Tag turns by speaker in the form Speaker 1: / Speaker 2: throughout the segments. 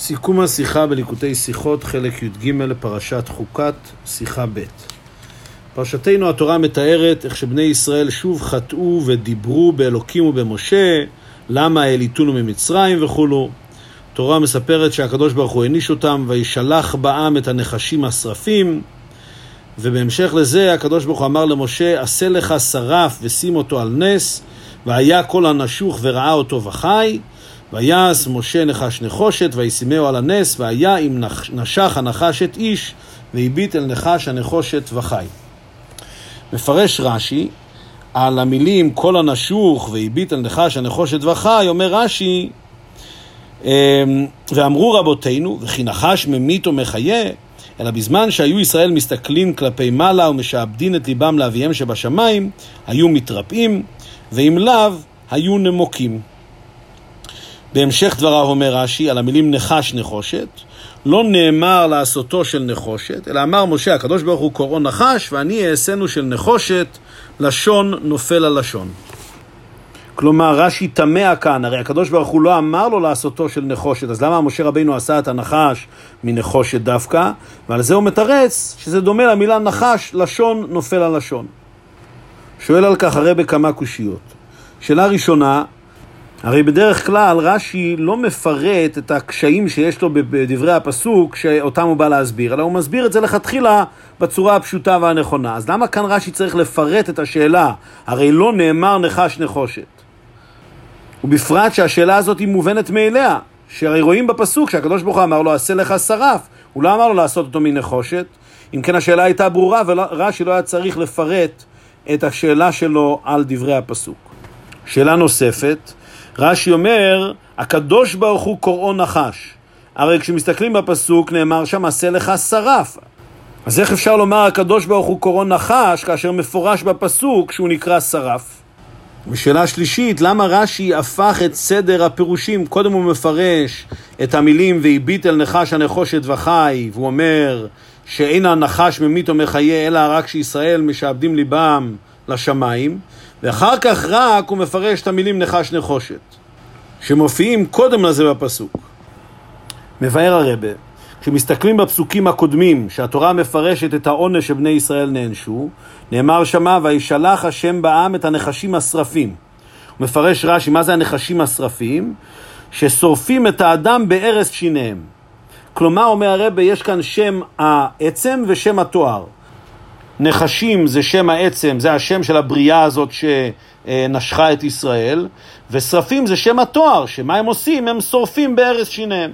Speaker 1: סיכום השיחה בליקוטי שיחות, חלק י"ג לפרשת חוקת, שיחה ב'. פרשתנו התורה מתארת איך שבני ישראל שוב חטאו ודיברו באלוקים ובמשה, למה העליתונו ממצרים וכולו. התורה מספרת שהקדוש ברוך הוא העניש אותם, וישלח בעם את הנחשים השרפים, ובהמשך לזה הקדוש ברוך הוא אמר למשה, עשה לך שרף ושים אותו על נס, והיה כל הנשוך וראה אותו וחי, ויעש משה נחש נחושת, וישימהו על הנס, והיה אם נשך הנחש את איש, והביט אל נחש הנחושת וחי. מפרש רש"י על המילים כל הנשוך והביט אל נחש הנחושת וחי, אומר רש"י, אמ, ואמרו רבותינו, וכי נחש ממית ומחיה, אלא בזמן שהיו ישראל מסתכלים כלפי מעלה ומשעבדין את ליבם לאביהם שבשמיים, היו מתרפאים, ואם לאו, היו נמוקים. בהמשך דבריו אומר רש"י על המילים נחש נחושת, לא נאמר לעשותו של נחושת, אלא אמר משה, הקדוש ברוך הוא קוראו נחש, ואני אעשינו של נחושת, לשון נופל על לשון. כלומר, רש"י תמה כאן, הרי הקדוש ברוך הוא לא אמר לו לעשותו של נחושת, אז למה משה רבינו עשה את הנחש מנחושת דווקא? ועל זה הוא מתרץ שזה דומה למילה נחש, לשון נופל על לשון. שואל על כך הרבה כמה קושיות. שאלה ראשונה, הרי בדרך כלל רש"י לא מפרט את הקשיים שיש לו בדברי הפסוק שאותם הוא בא להסביר, אלא הוא מסביר את זה לכתחילה בצורה הפשוטה והנכונה. אז למה כאן רש"י צריך לפרט את השאלה? הרי לא נאמר נחש נחושת. ובפרט שהשאלה הזאת היא מובנת מאליה, שהרי רואים בפסוק שהקדוש ברוך הוא אמר לו עשה לך שרף, הוא לא אמר לו לעשות אותו מנחושת, אם כן השאלה הייתה ברורה ורש"י לא היה צריך לפרט את השאלה שלו על דברי הפסוק. שאלה נוספת, רש"י אומר, הקדוש ברוך הוא קוראו נחש. הרי כשמסתכלים בפסוק נאמר שם עשה לך שרף. אז איך אפשר לומר הקדוש ברוך הוא קוראו נחש כאשר מפורש בפסוק שהוא נקרא שרף? ושאלה שלישית, למה רש"י הפך את סדר הפירושים? קודם הוא מפרש את המילים והביט אל נחש הנחושת וחי, והוא אומר שאין הנחש ממית או מחיה, אלא רק שישראל משעבדים ליבם לשמיים, ואחר כך רק הוא מפרש את המילים נחש נחושת, שמופיעים קודם לזה בפסוק. מבאר הרבה, כשמסתכלים בפסוקים הקודמים, שהתורה מפרשת את העונש שבני ישראל נענשו, נאמר שמה, וישלח השם בעם את הנחשים השרפים. הוא מפרש רש"י, מה זה הנחשים השרפים? ששורפים את האדם בארז שיניהם. כלומר, אומר הרבה, יש כאן שם העצם ושם התואר. נחשים זה שם העצם, זה השם של הבריאה הזאת שנשכה את ישראל, ושרפים זה שם התואר, שמה הם עושים? הם שורפים בארז שיניהם.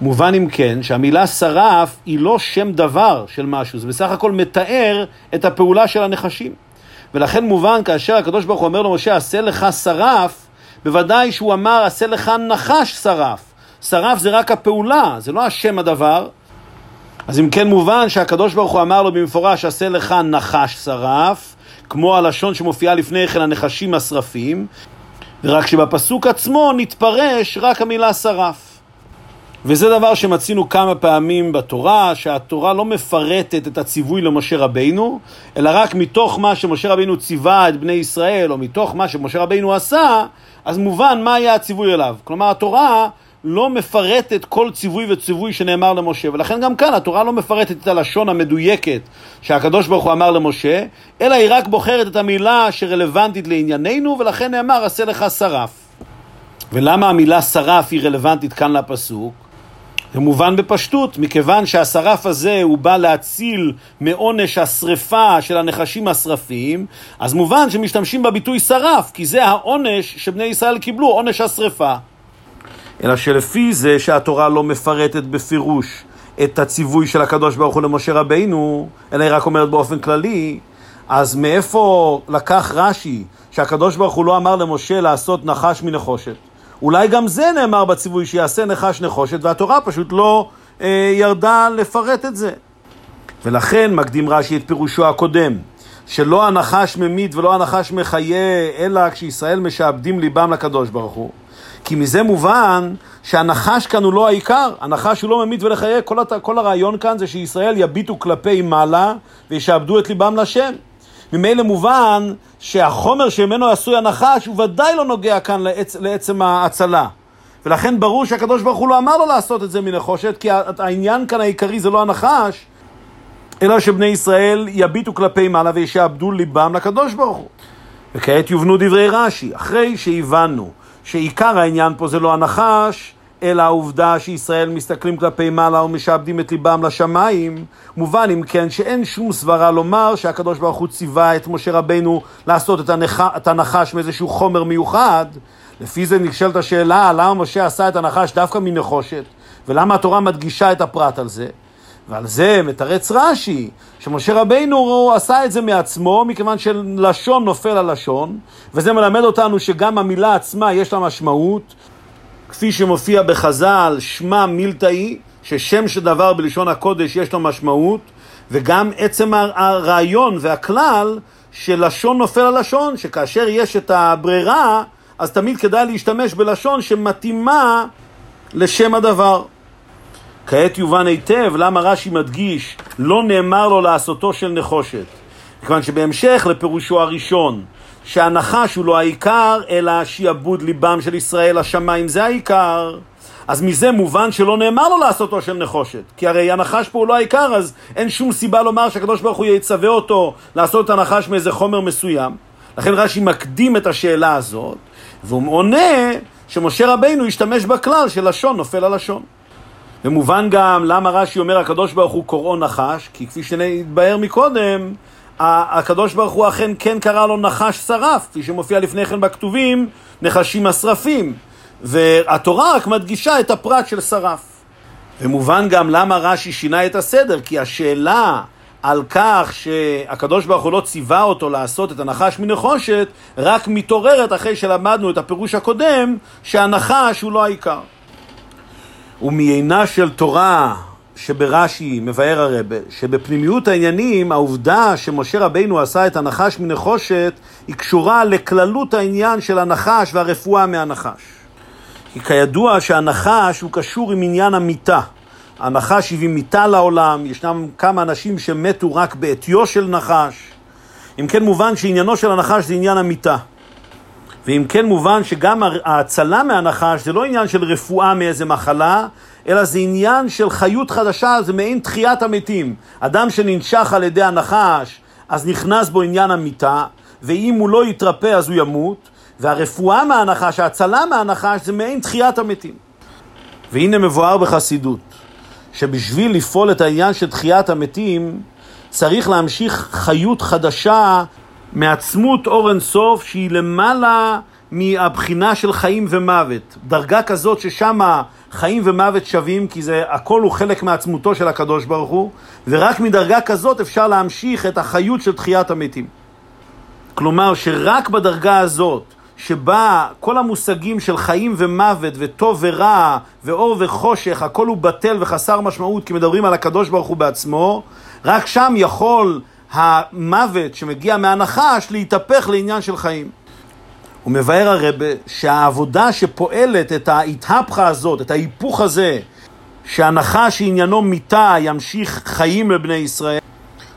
Speaker 1: מובן אם כן שהמילה שרף היא לא שם דבר של משהו, זה בסך הכל מתאר את הפעולה של הנחשים. ולכן מובן כאשר הקדוש ברוך הוא אומר למשה, עשה לך שרף, בוודאי שהוא אמר, עשה לך נחש שרף. שרף זה רק הפעולה, זה לא השם הדבר. אז אם כן מובן שהקדוש ברוך הוא אמר לו במפורש, עשה לך נחש שרף, כמו הלשון שמופיעה לפני כן, הנחשים השרפים, רק שבפסוק עצמו נתפרש רק המילה שרף. וזה דבר שמצינו כמה פעמים בתורה, שהתורה לא מפרטת את הציווי למשה רבינו, אלא רק מתוך מה שמשה רבינו ציווה את בני ישראל, או מתוך מה שמשה רבינו עשה, אז מובן מה היה הציווי אליו. כלומר, התורה לא מפרטת כל ציווי וציווי שנאמר למשה, ולכן גם כאן התורה לא מפרטת את הלשון המדויקת שהקדוש ברוך הוא אמר למשה, אלא היא רק בוחרת את המילה שרלוונטית לענייננו, ולכן נאמר עשה לך שרף. ולמה המילה שרף היא רלוונטית כאן לפסוק? זה מובן בפשטות, מכיוון שהשרף הזה הוא בא להציל מעונש השרפה של הנחשים השרפים, אז מובן שמשתמשים בביטוי שרף, כי זה העונש שבני ישראל קיבלו, עונש השרפה. אלא שלפי זה שהתורה לא מפרטת בפירוש את הציווי של הקדוש ברוך הוא למשה רבינו, אלא היא רק אומרת באופן כללי, אז מאיפה לקח רש"י שהקדוש ברוך הוא לא אמר למשה לעשות נחש מנחושת? אולי גם זה נאמר בציווי שיעשה נחש נחושת, והתורה פשוט לא אה, ירדה לפרט את זה. ולכן מקדים רש"י את פירושו הקודם, שלא הנחש ממית ולא הנחש מחיה, אלא כשישראל משעבדים ליבם לקדוש ברוך הוא. כי מזה מובן שהנחש כאן הוא לא העיקר, הנחש הוא לא ממית ולחיה, כל, הת... כל הרעיון כאן זה שישראל יביטו כלפי מעלה וישעבדו את ליבם לשם. ממילא מובן שהחומר שממנו עשוי הנחש הוא ודאי לא נוגע כאן לעצ... לעצם ההצלה. ולכן ברור שהקדוש ברוך הוא לא אמר לו לעשות את זה מנחושת, כי העניין כאן העיקרי זה לא הנחש, אלא שבני ישראל יביטו כלפי מעלה וישעבדו ליבם לקדוש ברוך הוא. וכעת יובנו דברי רש"י, אחרי שהבנו שעיקר העניין פה זה לא הנחש, אלא העובדה שישראל מסתכלים כלפי מעלה ומשעבדים את ליבם לשמיים, מובן אם כן שאין שום סברה לומר שהקדוש ברוך הוא ציווה את משה רבנו לעשות את, הנח... את הנחש מאיזשהו חומר מיוחד. לפי זה נשאלת השאלה למה משה עשה את הנחש דווקא מנחושת, ולמה התורה מדגישה את הפרט על זה. ועל זה מתרץ רש"י, שמשה רבינו עשה את זה מעצמו, מכיוון שלשון נופל על לשון, וזה מלמד אותנו שגם המילה עצמה יש לה משמעות, כפי שמופיע בחז"ל, שמע מילתאי, ששם של דבר בלשון הקודש יש לו משמעות, וגם עצם הרעיון והכלל שלשון נופל על לשון, שכאשר יש את הברירה, אז תמיד כדאי להשתמש בלשון שמתאימה לשם הדבר. כעת יובן היטב למה רש"י מדגיש לא נאמר לו לעשותו של נחושת. כיוון שבהמשך לפירושו הראשון, שהנחש הוא לא העיקר, אלא שיעבוד ליבם של ישראל השמיים זה העיקר. אז מזה מובן שלא נאמר לו לעשותו של נחושת. כי הרי הנחש פה הוא לא העיקר, אז אין שום סיבה לומר שהקדוש ברוך הוא יצווה אותו לעשות את הנחש מאיזה חומר מסוים. לכן רש"י מקדים את השאלה הזאת, והוא עונה שמשה רבינו השתמש בכלל של לשון נופל על לשון. ומובן גם למה רש"י אומר הקדוש ברוך הוא קוראו נחש, כי כפי שנתבהר מקודם, הקדוש ברוך הוא אכן כן קרא לו נחש שרף, כפי שמופיע לפני כן בכתובים, נחשים השרפים. והתורה רק מדגישה את הפרט של שרף. ומובן גם למה רש"י שינה את הסדר, כי השאלה על כך שהקדוש ברוך הוא לא ציווה אותו לעשות את הנחש מנחושת, רק מתעוררת אחרי שלמדנו את הפירוש הקודם, שהנחש הוא לא העיקר. ומיינה של תורה שברש"י מבאר הרבה, שבפנימיות העניינים העובדה שמשה רבינו עשה את הנחש מנחושת היא קשורה לכללות העניין של הנחש והרפואה מהנחש. כי כידוע שהנחש הוא קשור עם עניין המיתה. הנחש הביא מיתה לעולם, ישנם כמה אנשים שמתו רק בעטיו של נחש. אם כן מובן שעניינו של הנחש זה עניין המיתה. ואם כן מובן שגם ההצלה מהנחש זה לא עניין של רפואה מאיזה מחלה, אלא זה עניין של חיות חדשה, זה מעין תחיית המתים. אדם שננשך על ידי הנחש, אז נכנס בו עניין המיתה, ואם הוא לא יתרפא אז הוא ימות, והרפואה מהנחש, ההצלה מהנחש, זה מעין תחיית המתים. והנה מבואר בחסידות, שבשביל לפעול את העניין של תחיית המתים, צריך להמשיך חיות חדשה מעצמות אור אינסוף שהיא למעלה מהבחינה של חיים ומוות. דרגה כזאת ששם חיים ומוות שווים, כי זה הכל הוא חלק מעצמותו של הקדוש ברוך הוא, ורק מדרגה כזאת אפשר להמשיך את החיות של תחיית המתים. כלומר שרק בדרגה הזאת, שבה כל המושגים של חיים ומוות וטוב ורע ואור וחושך, הכל הוא בטל וחסר משמעות, כי מדברים על הקדוש ברוך הוא בעצמו, רק שם יכול המוות שמגיע מהנחש להתהפך לעניין של חיים. הוא מבאר הרבה שהעבודה שפועלת את ההתהפכה הזאת, את ההיפוך הזה, שהנחש שעניינו מיתה ימשיך חיים לבני ישראל,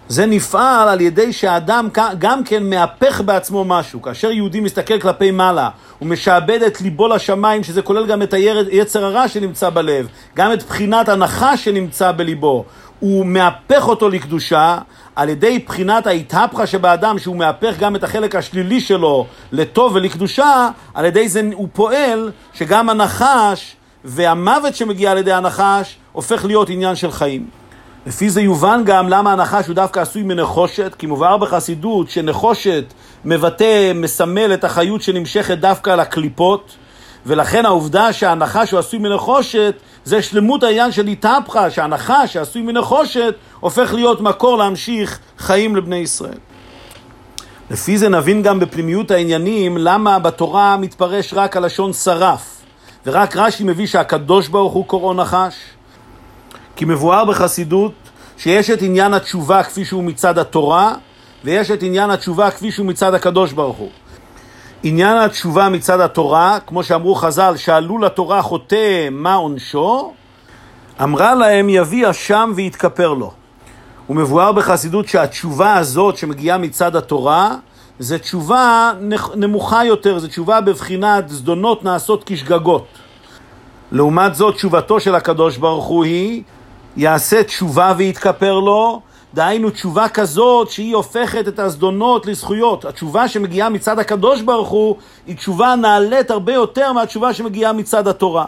Speaker 1: זה נפעל על ידי שהאדם גם כן מהפך בעצמו משהו. כאשר יהודי מסתכל כלפי מעלה, הוא משעבד את ליבו לשמיים, שזה כולל גם את היצר הרע שנמצא בלב, גם את בחינת הנחש שנמצא בליבו. הוא מהפך אותו לקדושה על ידי בחינת ההתהפכה שבאדם, שהוא מהפך גם את החלק השלילי שלו לטוב ולקדושה, על ידי זה הוא פועל שגם הנחש והמוות שמגיע על ידי הנחש הופך להיות עניין של חיים. לפי זה יובן גם למה הנחש הוא דווקא עשוי מנחושת, כי מובהר בחסידות שנחושת מבטא, מסמל את החיות שנמשכת דווקא על הקליפות, ולכן העובדה שהנחש הוא עשוי מנחושת זה שלמות העניין של איתהפכה, שהנחש שעשוי מנחושת הופך להיות מקור להמשיך חיים לבני ישראל. לפי זה נבין גם בפנימיות העניינים למה בתורה מתפרש רק הלשון שרף, ורק רש"י מביא שהקדוש ברוך הוא קוראו נחש. כי מבואר בחסידות שיש את עניין התשובה כפי שהוא מצד התורה, ויש את עניין התשובה כפי שהוא מצד הקדוש ברוך הוא. עניין התשובה מצד התורה, כמו שאמרו חז"ל, שאלו לתורה חוטא מה עונשו, אמרה להם יביא אשם ויתכפר לו. הוא מבואר בחסידות שהתשובה הזאת שמגיעה מצד התורה, זה תשובה נמוכה יותר, זו תשובה בבחינת זדונות נעשות כשגגות. לעומת זאת, תשובתו של הקדוש ברוך הוא היא, יעשה תשובה ויתכפר לו, דהיינו תשובה כזאת שהיא הופכת את הזדונות לזכויות. התשובה שמגיעה מצד הקדוש ברוך הוא היא תשובה נעלית הרבה יותר מהתשובה שמגיעה מצד התורה.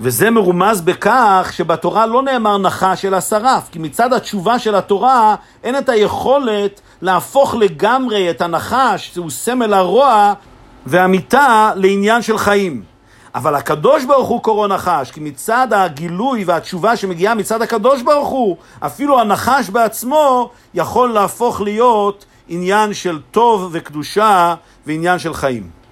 Speaker 1: וזה מרומז בכך שבתורה לא נאמר נחש אלא שרף, כי מצד התשובה של התורה אין את היכולת להפוך לגמרי את הנחש, שהוא סמל הרוע והמיתה, לעניין של חיים. אבל הקדוש ברוך הוא קורא נחש, כי מצד הגילוי והתשובה שמגיעה מצד הקדוש ברוך הוא, אפילו הנחש בעצמו יכול להפוך להיות עניין של טוב וקדושה ועניין של חיים.